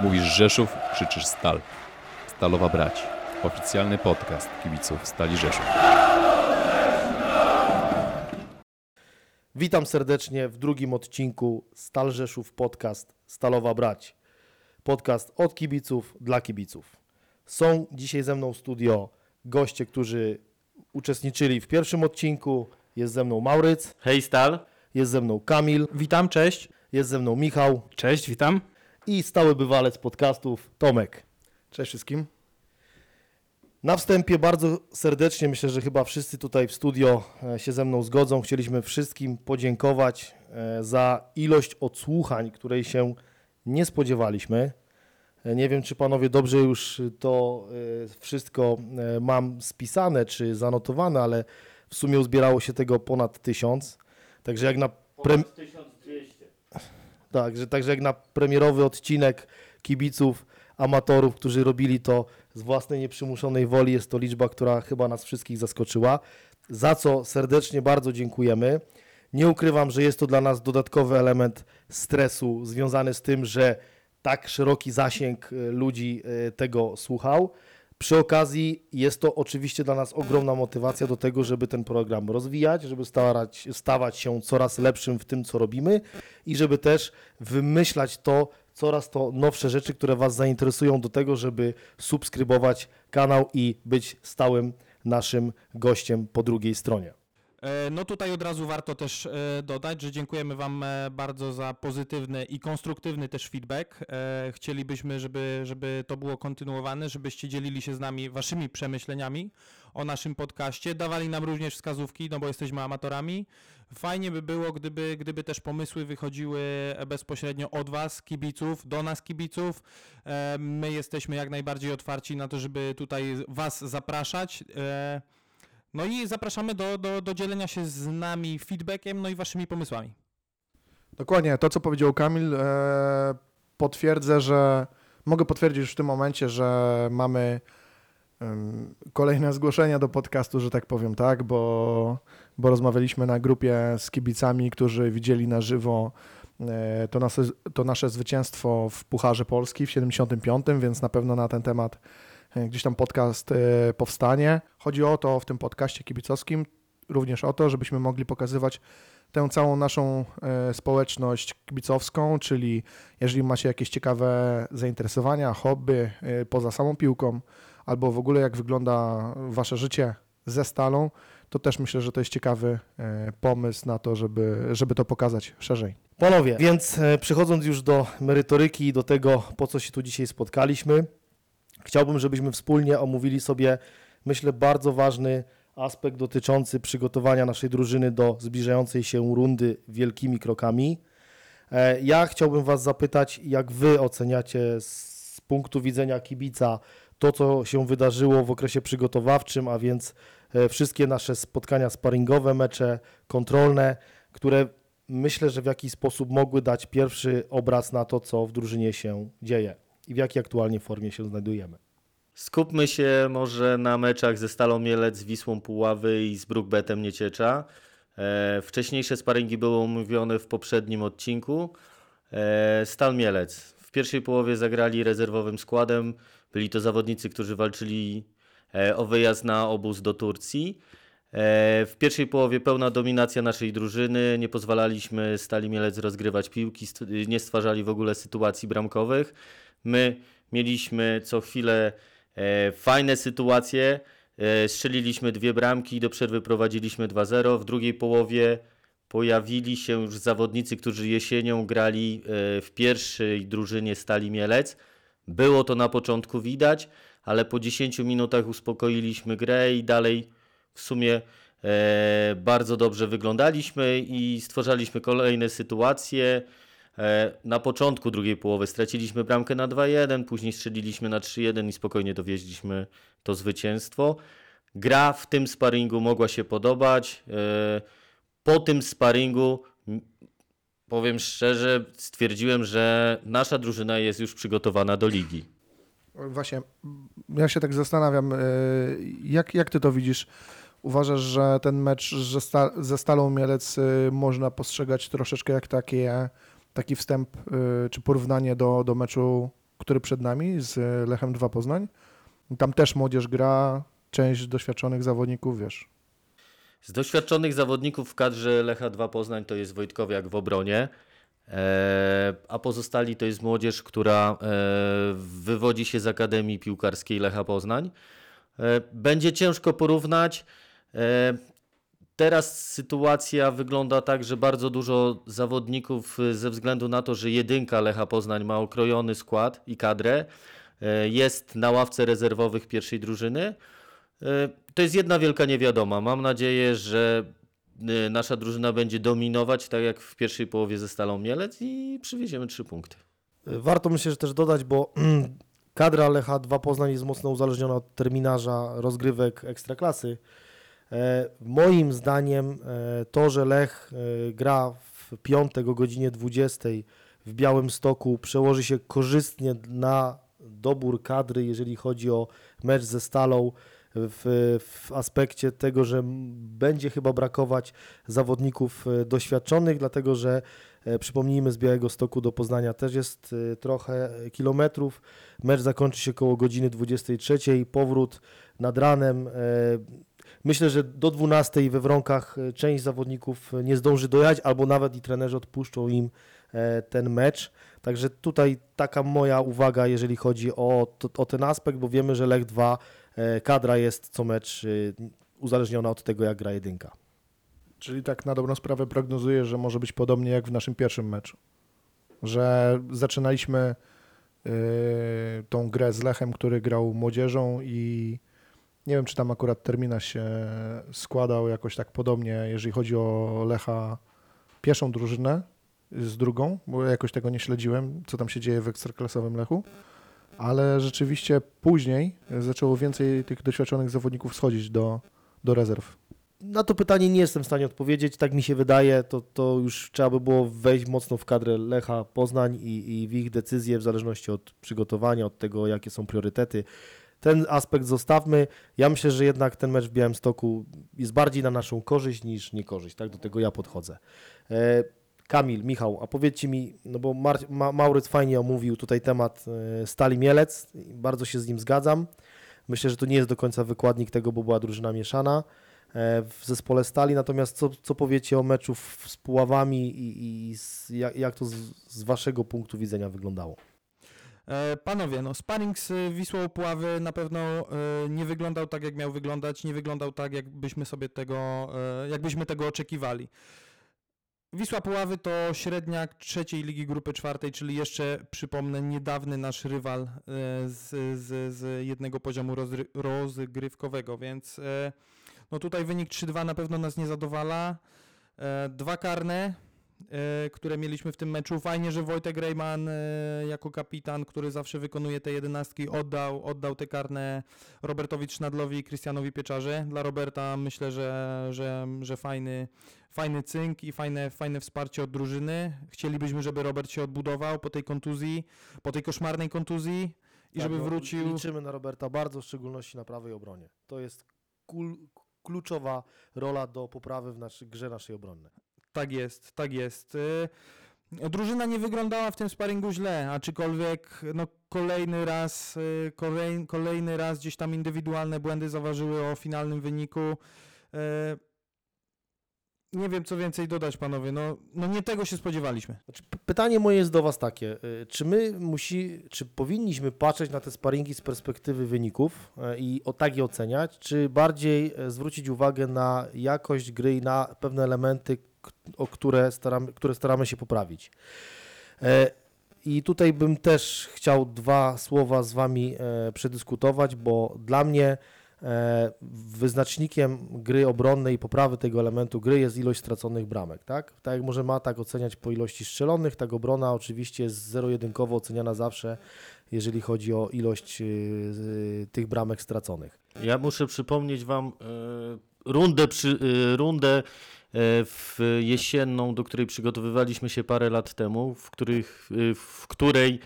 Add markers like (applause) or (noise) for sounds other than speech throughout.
Mówisz Rzeszów, krzyczysz Stal. Stalowa Brać. Oficjalny podcast kibiców Stali Rzeszów. Witam serdecznie w drugim odcinku Stal Rzeszów Podcast Stalowa Brać. Podcast od kibiców dla kibiców. Są dzisiaj ze mną w studio goście, którzy uczestniczyli w pierwszym odcinku. Jest ze mną Mauryc, Hej Stal. jest ze mną Kamil, Witam, cześć. jest ze mną Michał Cześć, witam. I stały bywalec podcastów Tomek. Cześć wszystkim. Na wstępie bardzo serdecznie, myślę, że chyba wszyscy tutaj w studio e, się ze mną zgodzą. Chcieliśmy wszystkim podziękować e, za ilość odsłuchań, której się nie spodziewaliśmy. E, Nie wiem, czy panowie dobrze już to wszystko mam spisane czy zanotowane, ale w sumie uzbierało się tego ponad tysiąc. Także jak na. Tak, że, także jak na premierowy odcinek kibiców, amatorów, którzy robili to z własnej nieprzymuszonej woli, jest to liczba, która chyba nas wszystkich zaskoczyła. Za co serdecznie bardzo dziękujemy. Nie ukrywam, że jest to dla nas dodatkowy element stresu związany z tym, że tak szeroki zasięg y, ludzi y, tego słuchał. Przy okazji jest to oczywiście dla nas ogromna motywacja do tego, żeby ten program rozwijać, żeby starać, stawać się coraz lepszym w tym, co robimy i żeby też wymyślać to coraz to nowsze rzeczy, które Was zainteresują do tego, żeby subskrybować kanał i być stałym naszym gościem po drugiej stronie. E, No tutaj od razu warto też e, dodać, że dziękujemy Wam e, bardzo za pozytywny i konstruktywny też feedback. Chcielibyśmy, żeby, żeby to było kontynuowane, żebyście dzielili się z nami Waszymi przemyśleniami o naszym podcaście, dawali nam również wskazówki, no bo jesteśmy amatorami. Fajnie by było, gdyby, gdyby też pomysły wychodziły bezpośrednio od Was, kibiców, do nas kibiców. My jesteśmy jak najbardziej otwarci na to, żeby tutaj Was zapraszać. No i zapraszamy do, do, do dzielenia się z nami feedbackiem, no i waszymi pomysłami. Dokładnie, to co powiedział Kamil, e, potwierdzę, że mogę potwierdzić już w tym momencie, że mamy kolejne zgłoszenia do podcastu, że tak powiem, tak, bo, bo rozmawialiśmy na grupie z kibicami, którzy widzieli na żywo e, to nasze, to nasze zwycięstwo w Pucharze Polski w 75, więc na pewno na ten temat gdzieś tam podcast e, powstanie. Chodzi o to w tym podcaście kibicowskim, również o to, żebyśmy mogli pokazywać tę całą naszą e, społeczność kibicowską, czyli jeżeli macie jakieś ciekawe zainteresowania, hobby e, poza samą piłką, albo w ogóle jak wygląda wasze życie ze stalą, to też myślę, że to jest ciekawy e, pomysł na to, żeby, żeby to pokazać szerzej. Panowie, więc e, przechodząc już do merytoryki i do tego, po co się tu dzisiaj spotkaliśmy, chciałbym, żebyśmy wspólnie omówili sobie, myślę, bardzo ważny aspekt dotyczący przygotowania naszej drużyny do zbliżającej się rundy wielkimi krokami. E, Ja chciałbym Was zapytać, jak Wy oceniacie z punktu widzenia kibica to, co się wydarzyło w okresie przygotowawczym, a więc e, wszystkie nasze spotkania sparingowe, mecze kontrolne, które myślę, że w jakiś sposób mogły dać pierwszy obraz na to, co w drużynie się dzieje i w jakiej aktualnie formie się znajdujemy. Skupmy się może na meczach ze Stalą Mielec, Wisłą Puławy i z Brookbetem Nieciecza. E, wcześniejsze sparingi były omówione w poprzednim odcinku. E, Stal Mielec. W pierwszej połowie zagrali rezerwowym składem. Byli to zawodnicy, którzy walczyli e, o wyjazd na obóz do Turcji. E, W pierwszej połowie pełna dominacja naszej drużyny. Nie pozwalaliśmy Stali Mielec rozgrywać piłki, nie stwarzali w ogóle sytuacji bramkowych. My mieliśmy co chwilę e, fajne sytuacje. E, strzeliliśmy dwie bramki i do przerwy prowadziliśmy 2-0. W drugiej połowie pojawili się już zawodnicy, którzy jesienią grali w pierwszej drużynie Stali Mielec. Było to na początku widać, ale po 10 minutach uspokoiliśmy grę i dalej w sumie e, bardzo dobrze wyglądaliśmy i stwarzaliśmy kolejne sytuacje. E, Na początku drugiej połowy straciliśmy bramkę na 2-1, później strzeliliśmy na 3-1 i spokojnie dowieźliśmy to zwycięstwo. Gra w tym sparingu mogła się podobać. E, Po tym sparingu, powiem szczerze, stwierdziłem, że nasza drużyna jest już przygotowana do ligi. Właśnie, ja się tak zastanawiam, e, jak, jak ty to widzisz? Uważasz, że ten mecz sta, ze Stalą Mielec e, można postrzegać troszeczkę jak takie, taki wstęp e, czy porównanie do, do meczu który przed nami z Lechem 2 Poznań. Tam też młodzież gra, część doświadczonych zawodników, wiesz. Z doświadczonych zawodników w kadrze Lecha 2 Poznań to jest Wojtkowiak w obronie, e, a pozostali to jest młodzież, która e, wywodzi się z Akademii Piłkarskiej Lecha Poznań. E, Będzie ciężko porównać. E, Teraz sytuacja wygląda tak, że bardzo dużo zawodników e, ze względu na to, że jedynka Lecha Poznań ma okrojony skład i kadrę, e, jest na ławce rezerwowych pierwszej drużyny. To jest jedna wielka niewiadoma. Mam nadzieję, że nasza drużyna będzie dominować, tak jak w pierwszej połowie ze Stalą Mielec i przywieziemy trzy punkty. Warto myślę, że też dodać, bo (clears throat) kadra Lecha 2 Poznań jest mocno uzależniona od terminarza rozgrywek Ekstraklasy. E, Moim zdaniem e, to, że Lech e, gra w piątek o godzinie 20 w Białym Stoku przełoży się korzystnie na dobór kadry, jeżeli chodzi o mecz ze Stalą w, w aspekcie tego, że będzie chyba brakować zawodników e, doświadczonych, dlatego że e, przypomnijmy z Białego Stoku do Poznania też jest e, trochę kilometrów. Mecz zakończy się koło godziny 23, powrót nad ranem. E, Myślę, że do 12 we Wronkach e, część zawodników nie zdąży dojechać, albo nawet i trenerzy odpuszczą im e, ten mecz. Także tutaj taka moja uwaga, jeżeli chodzi o, o ten aspekt, bo wiemy, że Lech 2 e, kadra jest co mecz e, uzależniona od tego, jak gra jedynka. Czyli tak na dobrą sprawę prognozuję, że może być podobnie jak w naszym pierwszym meczu. Że zaczynaliśmy tą grę z Lechem, który grał młodzieżą i nie wiem, czy tam akurat terminarz się składał jakoś tak podobnie, jeżeli chodzi o Lecha pierwszą drużynę z drugą, bo ja jakoś tego nie śledziłem, co tam się dzieje w ekstraklasowym Lechu. Ale rzeczywiście później zaczęło więcej tych doświadczonych zawodników schodzić do, do rezerw. Na to pytanie nie jestem w stanie odpowiedzieć, tak mi się wydaje, to, to już trzeba by było wejść mocno w kadrę Lecha Poznań i, i w ich decyzje w zależności od przygotowania, od tego jakie są priorytety. Ten aspekt zostawmy. Ja myślę, że jednak ten mecz w Białymstoku jest bardziej na naszą korzyść niż niekorzyść, tak? Do tego ja podchodzę. E, Kamil, Michał, a powiedzcie mi, no bo Mar- Ma- Mauryc fajnie omówił tutaj temat e, Stali Mielec, bardzo się z nim zgadzam. Myślę, że to nie jest do końca wykładnik tego, bo była drużyna mieszana e, w zespole Stali. Natomiast co, co powiecie o meczu z Puławami i, i z, jak, jak to z, z waszego punktu widzenia wyglądało? E, Panowie, no sparring z Wisłą Puławy na pewno e, nie wyglądał tak, jak miał wyglądać, nie wyglądał tak, jakbyśmy sobie tego, e, jakbyśmy tego oczekiwali. Wisła Puławy to średniak trzeciej ligi grupy czwartej, czyli jeszcze, przypomnę, niedawny nasz rywal z, z, z jednego poziomu rozry, rozgrywkowego, więc no tutaj wynik 3-2 na pewno nas nie zadowala. Dwa karne, które mieliśmy w tym meczu. Fajnie, że Wojtek Rejman e, jako kapitan, który zawsze wykonuje te jedenastki, oddał, oddał te karne Robertowi Trznadlowi i Krystianowi Pieczarze. Dla Roberta myślę, że, że, że fajny, fajny cynk i fajne, fajne wsparcie od drużyny. Chcielibyśmy, żeby Robert się odbudował po tej kontuzji, po tej koszmarnej kontuzji i Tak, żeby no, wrócił. Liczymy na Roberta bardzo, w szczególności na prawej obronie. To jest kul, kluczowa rola do poprawy w naszej grze naszej obronnej. Tak jest, tak jest. Y, Drużyna nie wyglądała w tym sparingu źle, aczkolwiek no, kolejny raz, y, kolej, kolejny raz gdzieś tam indywidualne błędy zaważyły o finalnym wyniku. Y, Nie wiem, co więcej dodać, panowie. No, no nie tego się spodziewaliśmy. Znaczy, pytanie moje jest do Was takie. Czy my musi, czy powinniśmy patrzeć na te sparingi z perspektywy wyników e, i o tak je oceniać, czy bardziej e, zwrócić uwagę na jakość gry i na pewne elementy, o które staramy, które staramy się poprawić? E, I tutaj bym też chciał dwa słowa z Wami e, przedyskutować, bo dla mnie e, wyznacznikiem gry obronnej i poprawy tego elementu gry jest ilość straconych bramek, tak? Tak jak może ma tak oceniać po ilości strzelonych, tak obrona oczywiście jest zero-jedynkowo oceniana zawsze, jeżeli chodzi o ilość y, y, tych bramek straconych. Ja muszę przypomnieć Wam rundę, przy, e, rundę w jesienną, do której przygotowywaliśmy się parę lat temu, w, których, e, w której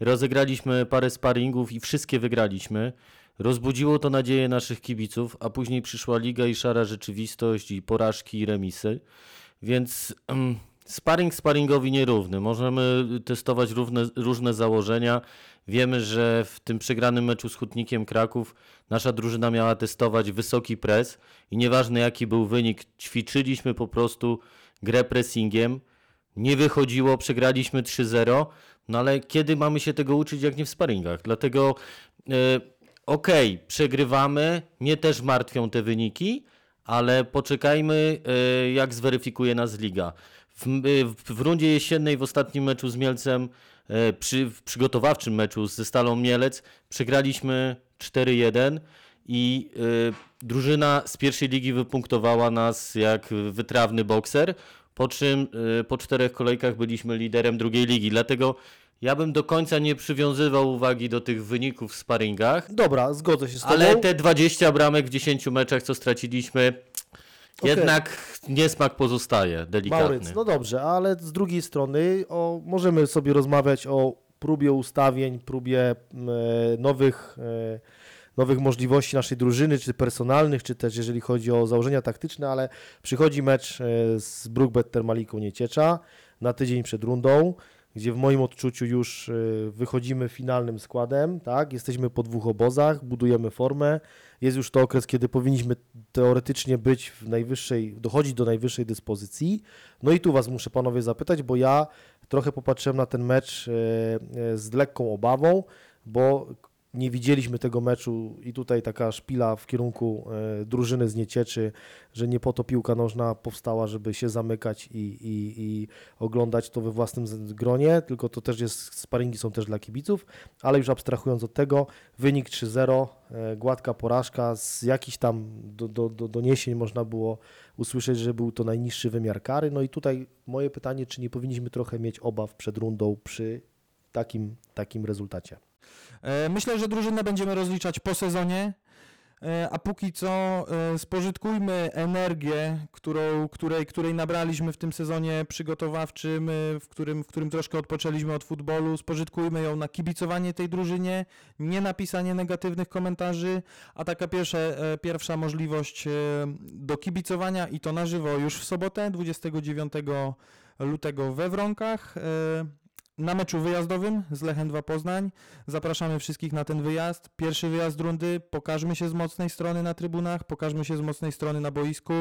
rozegraliśmy parę sparingów i wszystkie wygraliśmy. Rozbudziło to nadzieję naszych kibiców, a później przyszła liga i szara rzeczywistość, i porażki, i remisy. Więc Sparring sparingowi nierówny. Możemy testować równe, różne założenia. Wiemy, że w tym przegranym meczu z Hutnikiem Kraków nasza drużyna miała testować wysoki pres i nieważne jaki był wynik, ćwiczyliśmy po prostu grę pressingiem. Nie wychodziło, przegraliśmy 3-0, no ale kiedy mamy się tego uczyć, jak nie w sparingach? Dlatego e, okej, przegrywamy, mnie też martwią te wyniki, ale poczekajmy, e, jak zweryfikuje nas liga. W, e, w, w rundzie jesiennej w ostatnim meczu z Mielcem, e, przy, w przygotowawczym meczu ze Stalą Mielec, przegraliśmy 4-1 i e, drużyna z pierwszej ligi wypunktowała nas jak wytrawny bokser, po czym e, po czterech kolejkach byliśmy liderem drugiej ligi. Dlatego ja bym do końca nie przywiązywał uwagi do tych wyników w sparingach, Dobra, zgodzę się z tobą. ale te 20 bramek w 10 meczach, co straciliśmy, Okej. jednak niesmak pozostaje delikatny. Mauryc, no dobrze, ale z drugiej strony o, możemy sobie rozmawiać o próbie ustawień, próbie e, nowych, e, nowych możliwości naszej drużyny, czy personalnych, czy też jeżeli chodzi o założenia taktyczne, ale przychodzi mecz e, z Brookbet Termaliką Nieciecza na tydzień przed rundą, gdzie w moim odczuciu już e, wychodzimy finalnym składem, tak? Jesteśmy po dwóch obozach, budujemy formę. Jest już to okres, kiedy powinniśmy teoretycznie być w najwyższej, dochodzić do najwyższej dyspozycji. No i tu Was muszę panowie zapytać, bo ja trochę popatrzyłem na ten mecz e, e, z lekką obawą, bo nie widzieliśmy tego meczu i tutaj taka szpila w kierunku e, drużyny z Niecieczy, że nie po to piłka nożna powstała, żeby się zamykać i, i, i oglądać to we własnym gronie, tylko to też jest, sparingi są też dla kibiców, ale już abstrahując od tego, wynik 3-0, e, gładka porażka, z jakichś tam do, do, do doniesień można było usłyszeć, że był to najniższy wymiar kary, no i tutaj moje pytanie, czy nie powinniśmy trochę mieć obaw przed rundą przy takim, takim rezultacie? E, Myślę, że drużynę będziemy rozliczać po sezonie, e, a póki co e, spożytkujmy energię, którą, której, której nabraliśmy w tym sezonie przygotowawczym, w którym, w którym troszkę odpoczęliśmy od futbolu. Spożytkujmy ją na kibicowanie tej drużynie, nie napisanie negatywnych komentarzy, a taka pierwsza, e, pierwsza możliwość do kibicowania i to na żywo już w sobotę, 29 lutego we Wronkach. Na meczu wyjazdowym z Lechem 2 Poznań. Zapraszamy wszystkich na ten wyjazd. Pierwszy wyjazd rundy. Pokażmy się z mocnej strony na trybunach, pokażmy się z mocnej strony na boisku.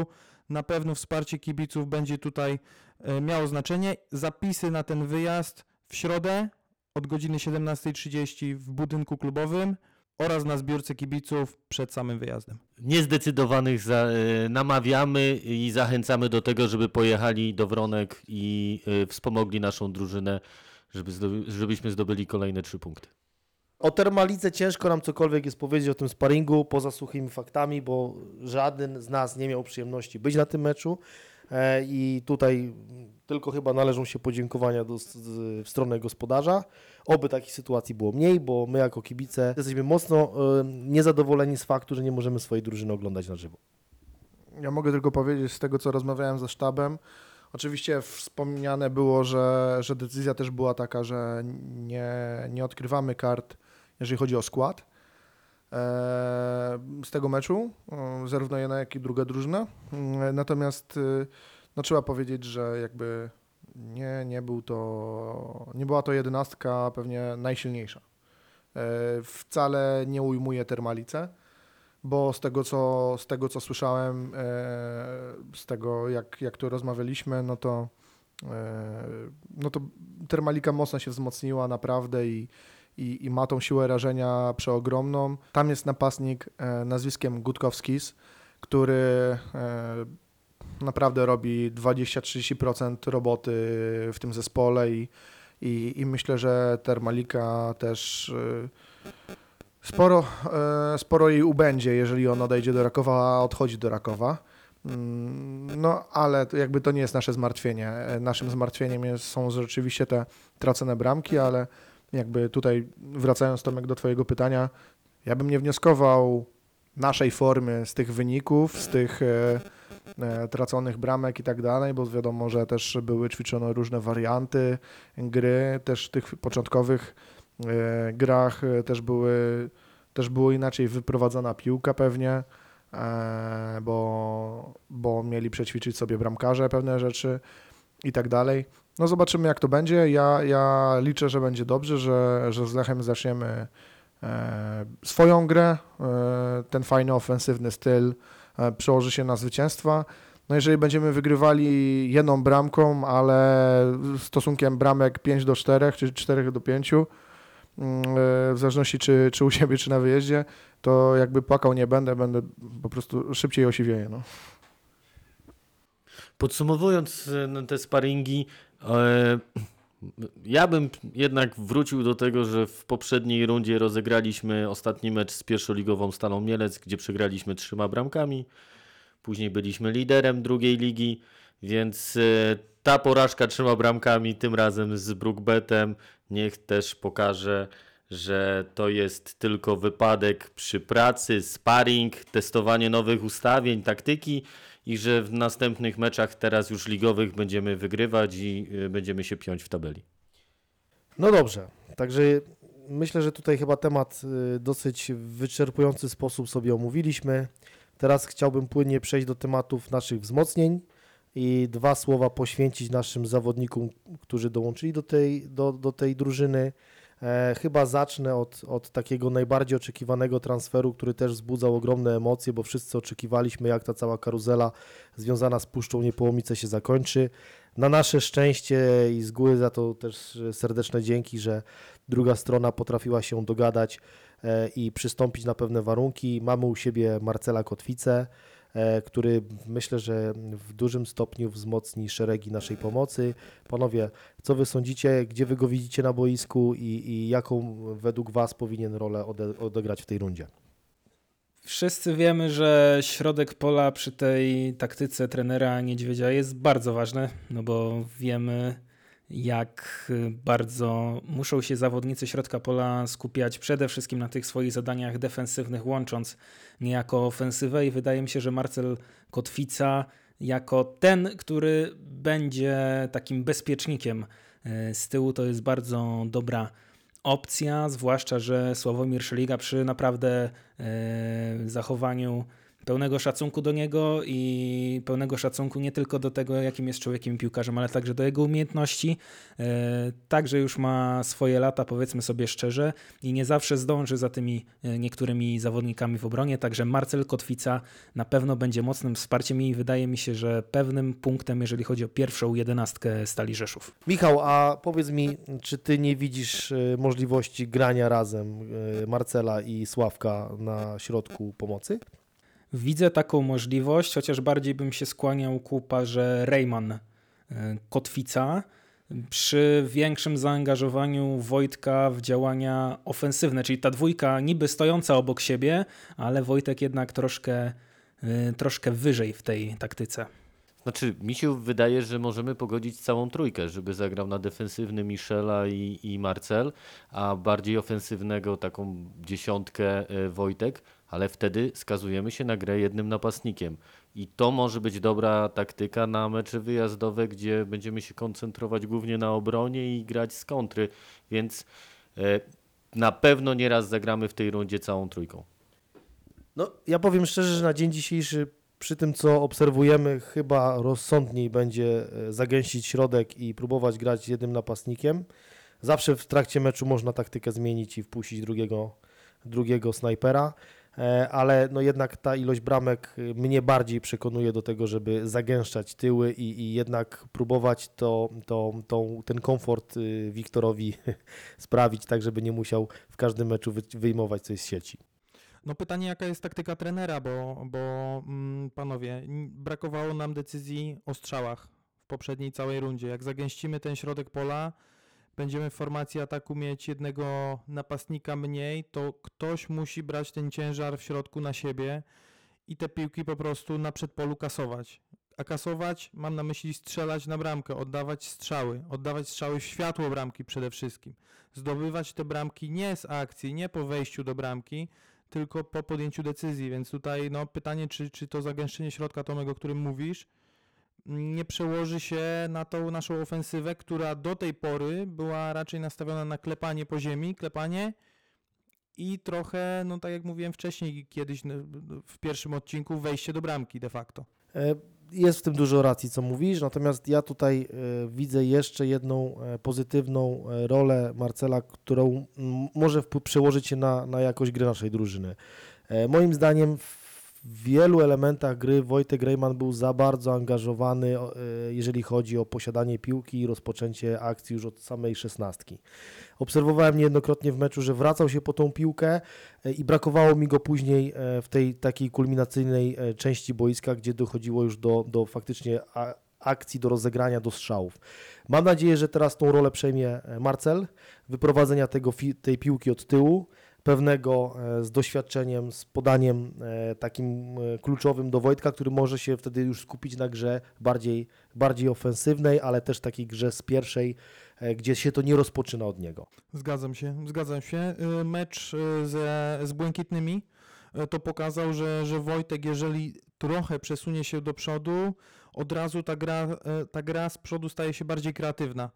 Na pewno wsparcie kibiców będzie tutaj e, miało znaczenie. Zapisy na ten wyjazd w środę od godziny 17.30 w budynku klubowym oraz na zbiórce kibiców przed samym wyjazdem. Niezdecydowanych za, e, namawiamy i zachęcamy do tego, żeby pojechali do Wronek i e, wspomogli naszą drużynę, żeby zdoby, żebyśmy zdobyli kolejne trzy punkty. O Termalice ciężko nam cokolwiek jest powiedzieć o tym sparingu, poza suchymi faktami, bo żaden z nas nie miał przyjemności być na tym meczu e, i tutaj tylko chyba należą się podziękowania do, z, w stronę gospodarza. Oby takich sytuacji było mniej, bo my jako kibice jesteśmy mocno e, niezadowoleni z faktu, że nie możemy swojej drużyny oglądać na żywo. Ja mogę tylko powiedzieć z tego, co rozmawiałem ze sztabem. Oczywiście wspomniane było, że, że decyzja też była taka, że nie, nie odkrywamy kart, jeżeli chodzi o skład e, z tego meczu, e, zarówno jedna, jak i druga drużyna. E, Natomiast e, no, trzeba powiedzieć, że jakby nie, nie, był to, nie była to jedenastka pewnie najsilniejsza. Wcale nie ujmuje Termalice bo z tego co, z tego, co słyszałem, e, z tego jak, jak tu rozmawialiśmy, no to, e, no to Termalika mocno się wzmocniła naprawdę i, i, i ma tą siłę rażenia przeogromną. Tam jest napastnik e, nazwiskiem Gutkowskis, który naprawdę robi 20-30% roboty w tym zespole i, i, i myślę, że Termalika też Sporo, e, sporo jej ubędzie, jeżeli on odejdzie do Rakowa, a odchodzi do Rakowa. Mm, No, ale jakby to nie jest nasze zmartwienie. E, Naszym zmartwieniem jest, są rzeczywiście te tracone bramki, ale jakby tutaj wracając Tomek do Twojego pytania, ja bym nie wnioskował naszej formy z tych wyników, z tych e, traconych bramek i tak dalej, bo wiadomo, że też były ćwiczone różne warianty gry, też tych początkowych grach e, też były też było inaczej wyprowadzona piłka pewnie, e, bo, bo mieli przećwiczyć sobie bramkarze pewne rzeczy. i tak dalej. No zobaczymy jak to będzie. Ja, ja liczę, że będzie dobrze, że, że z Lechem zaczniemy e, swoją grę, e, ten fajny ofensywny styl e, przełoży się na zwycięstwa. No jeżeli będziemy wygrywali jedną bramką, ale stosunkiem bramek 5 do 4 czy 4 do 5, mm, e, w zależności czy, czy u siebie, czy na wyjeździe, to jakby płakał nie będę, będę po prostu szybciej osiwieję. No. Podsumowując e, no, te sparingi, e, ja bym jednak wrócił do tego, że w poprzedniej rundzie rozegraliśmy ostatni mecz z pierwszoligową Stalą Mielec, gdzie przegraliśmy trzema bramkami. Później byliśmy liderem drugiej ligi, więc e, ta porażka trzema bramkami, tym razem z Brookbetem, niech też pokaże, że to jest tylko wypadek przy pracy, sparring, testowanie nowych ustawień, taktyki i że w następnych meczach teraz już ligowych będziemy wygrywać i y, będziemy się piąć w tabeli. No dobrze, także myślę, że tutaj chyba temat y, dosyć wyczerpujący sposób sobie omówiliśmy. Teraz chciałbym płynnie przejść do tematów naszych wzmocnień i dwa słowa poświęcić naszym zawodnikom, którzy dołączyli do tej, do, do tej drużyny. E, chyba zacznę od, od takiego najbardziej oczekiwanego transferu, który też wzbudzał ogromne emocje, bo wszyscy oczekiwaliśmy, jak ta cała karuzela związana z Puszczą Niepołomice się zakończy. Na nasze szczęście i z góry za to też serdeczne dzięki, że druga strona potrafiła się dogadać e, i przystąpić na pewne warunki. Mamy u siebie Marcela Kotwicę, który myślę, że w dużym stopniu wzmocni szeregi naszej pomocy. Panowie, co wy sądzicie, gdzie wy go widzicie na boisku i, i jaką według was powinien rolę ode, odegrać w tej rundzie? Wszyscy wiemy, że środek pola przy tej taktyce trenera Niedźwiedzia jest bardzo ważny, no bo wiemy, jak bardzo muszą się zawodnicy środka pola skupiać przede wszystkim na tych swoich zadaniach defensywnych, łącząc niejako ofensywę. I wydaje mi się, że Marcel Kotwica, jako ten, który będzie takim bezpiecznikiem e, z tyłu, to jest bardzo dobra opcja, zwłaszcza, że Sławomir Szeliga przy naprawdę e, zachowaniu pełnego szacunku do niego i pełnego szacunku nie tylko do tego, jakim jest człowiekiem piłkarzem, ale także do jego umiejętności. E, także już ma swoje lata, powiedzmy sobie szczerze, i nie zawsze zdąży za tymi e, niektórymi zawodnikami w obronie. Także Marcel Kotwica na pewno będzie mocnym wsparciem i wydaje mi się, że pewnym punktem, jeżeli chodzi o pierwszą jedenastkę Stali Rzeszów. Michał, a powiedz mi, czy ty nie widzisz e, możliwości grania razem Marcela i Sławka na środku pomocy? Widzę taką możliwość, chociaż bardziej bym się skłaniał ku parze Rayman e, Kotwica przy większym zaangażowaniu Wojtka w działania ofensywne, czyli ta dwójka niby stojąca obok siebie, ale Wojtek jednak troszkę, e, troszkę wyżej w tej taktyce. Znaczy, mi się wydaje, że możemy pogodzić całą trójkę, żeby zagrał na defensywny Michela i, i Marcel, a bardziej ofensywnego taką dziesiątkę e, Wojtek, ale wtedy skazujemy się na grę jednym napastnikiem. I to może być dobra taktyka na mecze wyjazdowe, gdzie będziemy się koncentrować głównie na obronie i grać z kontry, więc e, na pewno nieraz zagramy w tej rundzie całą trójką. No, ja powiem szczerze, że na dzień dzisiejszy, przy tym co obserwujemy, chyba rozsądniej będzie e, zagęścić środek i próbować grać jednym napastnikiem. Zawsze w trakcie meczu można taktykę zmienić i wpuścić drugiego, drugiego snajpera, e, ale no jednak ta ilość bramek e, mnie bardziej przekonuje do tego, żeby zagęszczać tyły i, i jednak próbować to, to, to, ten komfort Wiktorowi (laughs) sprawić tak, żeby nie musiał w każdym meczu wy, wyjmować coś z sieci. No pytanie, jaka jest taktyka trenera, bo, bo mm, panowie, brakowało nam decyzji o strzałach w poprzedniej całej rundzie. Jak zagęścimy ten środek pola, będziemy w formacji ataku mieć jednego napastnika mniej, to ktoś musi brać ten ciężar w środku na siebie i te piłki po prostu na przedpolu kasować. A kasować, mam na myśli strzelać na bramkę, oddawać strzały, oddawać strzały w światło bramki przede wszystkim. Zdobywać te bramki nie z akcji, nie po wejściu do bramki, tylko po podjęciu decyzji, więc tutaj no, pytanie, czy, czy to zagęszczenie środka Tomek, o którym mówisz, nie przełoży się na tą naszą ofensywę, która do tej pory była raczej nastawiona na klepanie po ziemi, klepanie i trochę, no tak jak mówiłem wcześniej, kiedyś no, w pierwszym odcinku, wejście do bramki de facto. Jest w tym dużo racji, co mówisz, natomiast ja tutaj e, widzę jeszcze jedną e, pozytywną e, rolę Marcela, którą może przełożyć się na, na jakość gry naszej drużyny. Moim zdaniem w wielu elementach gry Wojtek Rejman był za bardzo angażowany, e, jeżeli chodzi o posiadanie piłki i rozpoczęcie akcji już od samej szesnastki. Obserwowałem niejednokrotnie w meczu, że wracał się po tą piłkę e, i brakowało mi go później e, w tej takiej kulminacyjnej części boiska, gdzie dochodziło już do, do faktycznie akcji, do rozegrania, do strzałów. Mam nadzieję, że teraz tą rolę przejmie Marcel, wyprowadzenia tego, tej piłki od tyłu, pewnego e, z doświadczeniem, z podaniem e, takim e, kluczowym do Wojtka, który może się wtedy już skupić na grze bardziej, bardziej ofensywnej, ale też takiej grze z pierwszej, gdzie się to nie rozpoczyna od niego. Zgadzam się, zgadzam się. Mecz ze, z Błękitnymi to pokazał, że, że Wojtek, jeżeli trochę przesunie się do przodu, od razu ta gra, ta gra z przodu staje się bardziej kreatywna.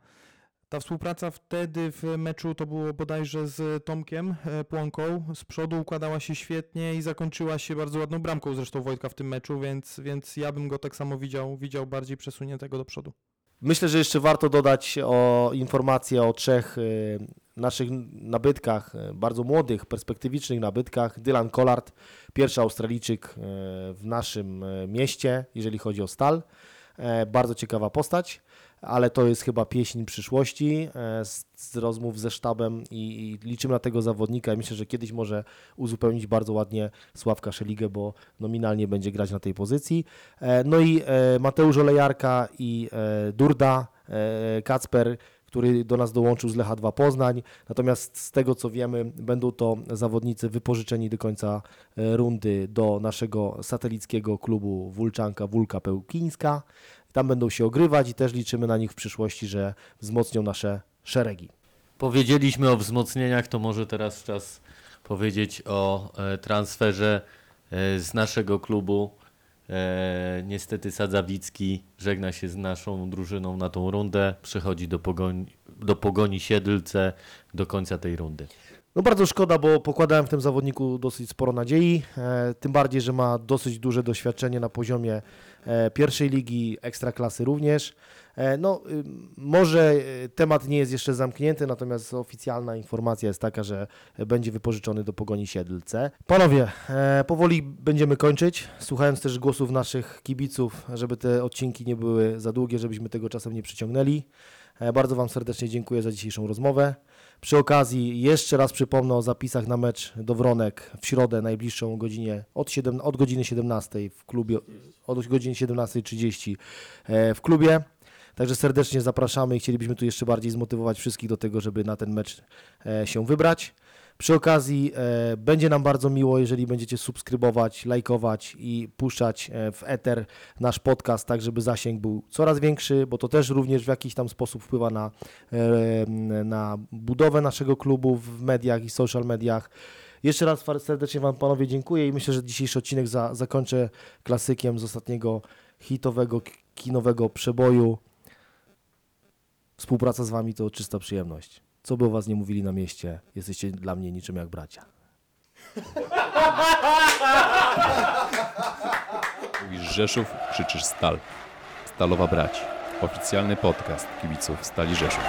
Ta współpraca wtedy w meczu to było bodajże z Tomkiem e, Płonką. Z przodu układała się świetnie i zakończyła się bardzo ładną bramką zresztą Wojtka w tym meczu, więc, więc ja bym go tak samo widział, widział bardziej przesuniętego do przodu. Myślę, że jeszcze warto dodać o informację o trzech y, naszych nabytkach, y, bardzo młodych, perspektywicznych nabytkach. Dylan Collard, pierwszy Australijczyk w naszym mieście, jeżeli chodzi o stal. E, Bardzo ciekawa postać, ale to jest chyba pieśń przyszłości e, z, z rozmów ze sztabem i, i liczymy na tego zawodnika i myślę, że kiedyś może uzupełnić bardzo ładnie Sławka Szeligę, bo nominalnie będzie grać na tej pozycji. E, No i e, Mateusz Olejarka i Durda, Kacper, który do nas dołączył z Lecha 2 Poznań. Natomiast z tego co wiemy, będą to zawodnicy wypożyczeni do końca rundy do naszego satelickiego klubu Wulczanka Wólka Pełkińska. Tam będą się ogrywać i też liczymy na nich w przyszłości, że wzmocnią nasze szeregi. Powiedzieliśmy o wzmocnieniach, to może teraz czas powiedzieć o e, transferze e, z naszego klubu. E, niestety Sadzawicki żegna się z naszą drużyną na tą rundę. Przechodzi do pogoni, do pogoni Siedlce do końca tej rundy. No bardzo szkoda, bo pokładałem w tym zawodniku dosyć sporo nadziei, e, tym bardziej, że ma dosyć duże doświadczenie na poziomie e, pierwszej ligi, ekstraklasy również. E, no, y, może temat nie jest jeszcze zamknięty, natomiast oficjalna informacja jest taka, że będzie wypożyczony do Pogoni Siedlce. Panowie, powoli będziemy kończyć, słuchając też głosów naszych kibiców, żeby te odcinki nie były za długie, żebyśmy tego czasem nie przyciągnęli. Bardzo Wam serdecznie dziękuję za dzisiejszą rozmowę. Przy okazji jeszcze raz przypomnę o zapisach na mecz do Wronek w środę najbliższą godzinie od, 7, od godziny 17 w klubie, od godziny 17.30 e, w klubie. Także serdecznie zapraszamy i chcielibyśmy tu jeszcze bardziej zmotywować wszystkich do tego, żeby na ten mecz e, się wybrać. Przy okazji e, będzie nam bardzo miło, jeżeli będziecie subskrybować, lajkować i puszczać e, w eter nasz podcast, tak żeby zasięg był coraz większy, bo to też również w jakiś tam sposób wpływa na, e, na budowę naszego klubu w mediach i social mediach. Jeszcze raz serdecznie Wam panowie dziękuję i myślę, że dzisiejszy odcinek za, zakończę klasykiem z ostatniego hitowego, kinowego przeboju. Współpraca z Wami to czysta przyjemność. Co by o Was nie mówili na mieście, jesteście dla mnie niczym jak bracia. Mówisz Rzeszów, krzyczysz Stal. Stalowa Brać. Oficjalny podcast kibiców Stali Rzeszów.